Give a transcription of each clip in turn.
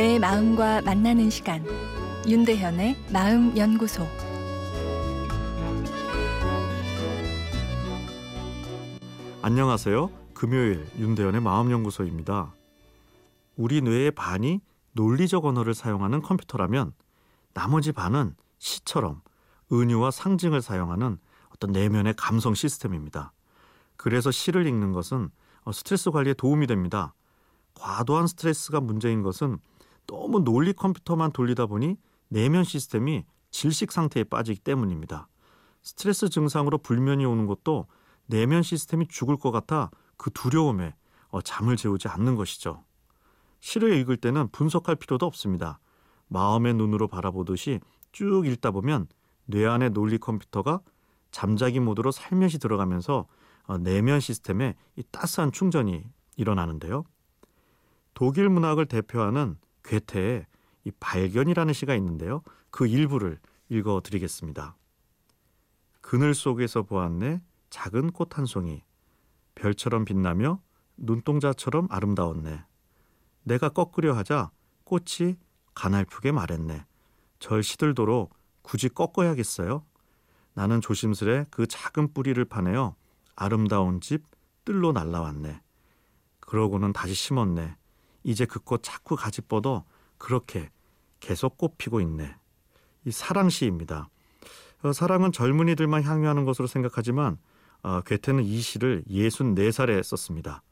내 마음과 만나는 시간 윤대현의 마음 연구소 안녕하세요. 금요일 윤대현의 마음 연구소입니다. 우리 뇌의 반이 논리적 언어를 사용하는 컴퓨터라면 나머지 반은 시처럼 은유와 상징을 사용하는 어떤 내면의 감성 시스템입니다. 그래서 시를 읽는 것은 어, 스트레스 관리에 도움이 됩니다. 과도한 스트레스가 문제인 것은 너무 논리 컴퓨터만 돌리다 보니 내면 시스템이 질식 상태에 빠지기 때문입니다. 스트레스 증상으로 불면이 오는 것도 내면 시스템이 죽을 것 같아 그 두려움에 어, 잠을 재우지 않는 것이죠. 시를 읽을 때는 분석할 필요도 없습니다. 마음의 눈으로 바라보듯이 쭉 읽다 보면 뇌 안의 논리 컴퓨터가 잠자기 모드로 살며시 들어가면서 어, 내면 시스템에 이 따스한 충전이 일어나는데요. 독일 문학을 대표하는 괴테의 이 발견이라는 시가 있는데요. 그 일부를 읽어 드리겠습니다. 그늘 속에서 보았네 작은 꽃 한 송이 별처럼 빛나며 눈동자처럼 아름다웠네. 내가 꺾으려 하자 꽃이 가날프게 말했네. 절 시들도록 굳이 꺾어야겠어요? 나는 조심스레 그 작은 뿌리를 파내어 아름다운 집 뜰로 날라왔네. 그러고는 다시 심었네. 이제 그 꽃 자꾸 가지 뻗어 그렇게 계속 꽃 피고 있네. 이 사랑 시입니다. 어, 사랑은 젊은이들만 향유하는 것으로 생각하지만 어, 괴테는 이 시를 64살에 썼습니다.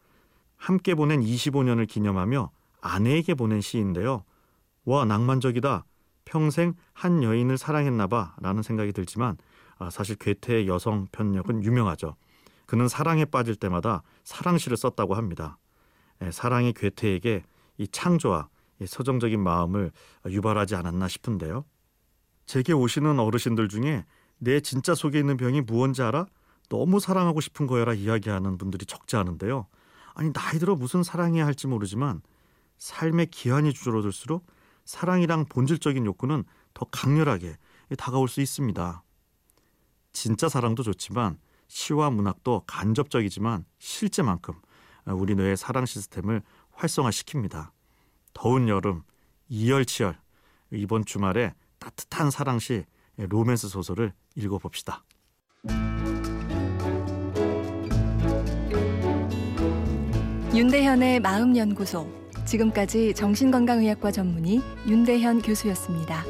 함께 보낸 25년을 기념하며 아내에게 보낸 시인데요. 와 낭만적이다. 평생 한 여인을 사랑했나봐 라는 생각이 들지만 아, 사실 괴테의 여성 편력은 유명하죠. 그는 사랑에 빠질 때마다 사랑시를 썼다고 합니다. 예, 사랑이 괴테에게 이 창조와 이 서정적인 마음을 유발하지 않았나 싶은데요. 제게 오시는 어르신들 중에 내 진짜 속에 있는 병이 무언지 알아? 너무 사랑하고 싶은 거야라 이야기하는 분들이 적지 않은데요. 아니 나이 들어 무슨 사랑해야 할지 모르지만 삶의 기한이 줄어들수록 사랑이랑 본질적인 욕구는 더 강렬하게 다가올 수 있습니다. 진짜 사랑도 좋지만 시와 문학도 간접적이지만 실제만큼 우리 뇌의 사랑 시스템을 활성화시킵니다. 더운 여름 이열치열 이번 주말에 따뜻한 사랑 시 로맨스 소설을 읽어봅시다. 윤대현의 마음연구소 지금까지 정신건강의학과 전문의 윤대현 교수였습니다.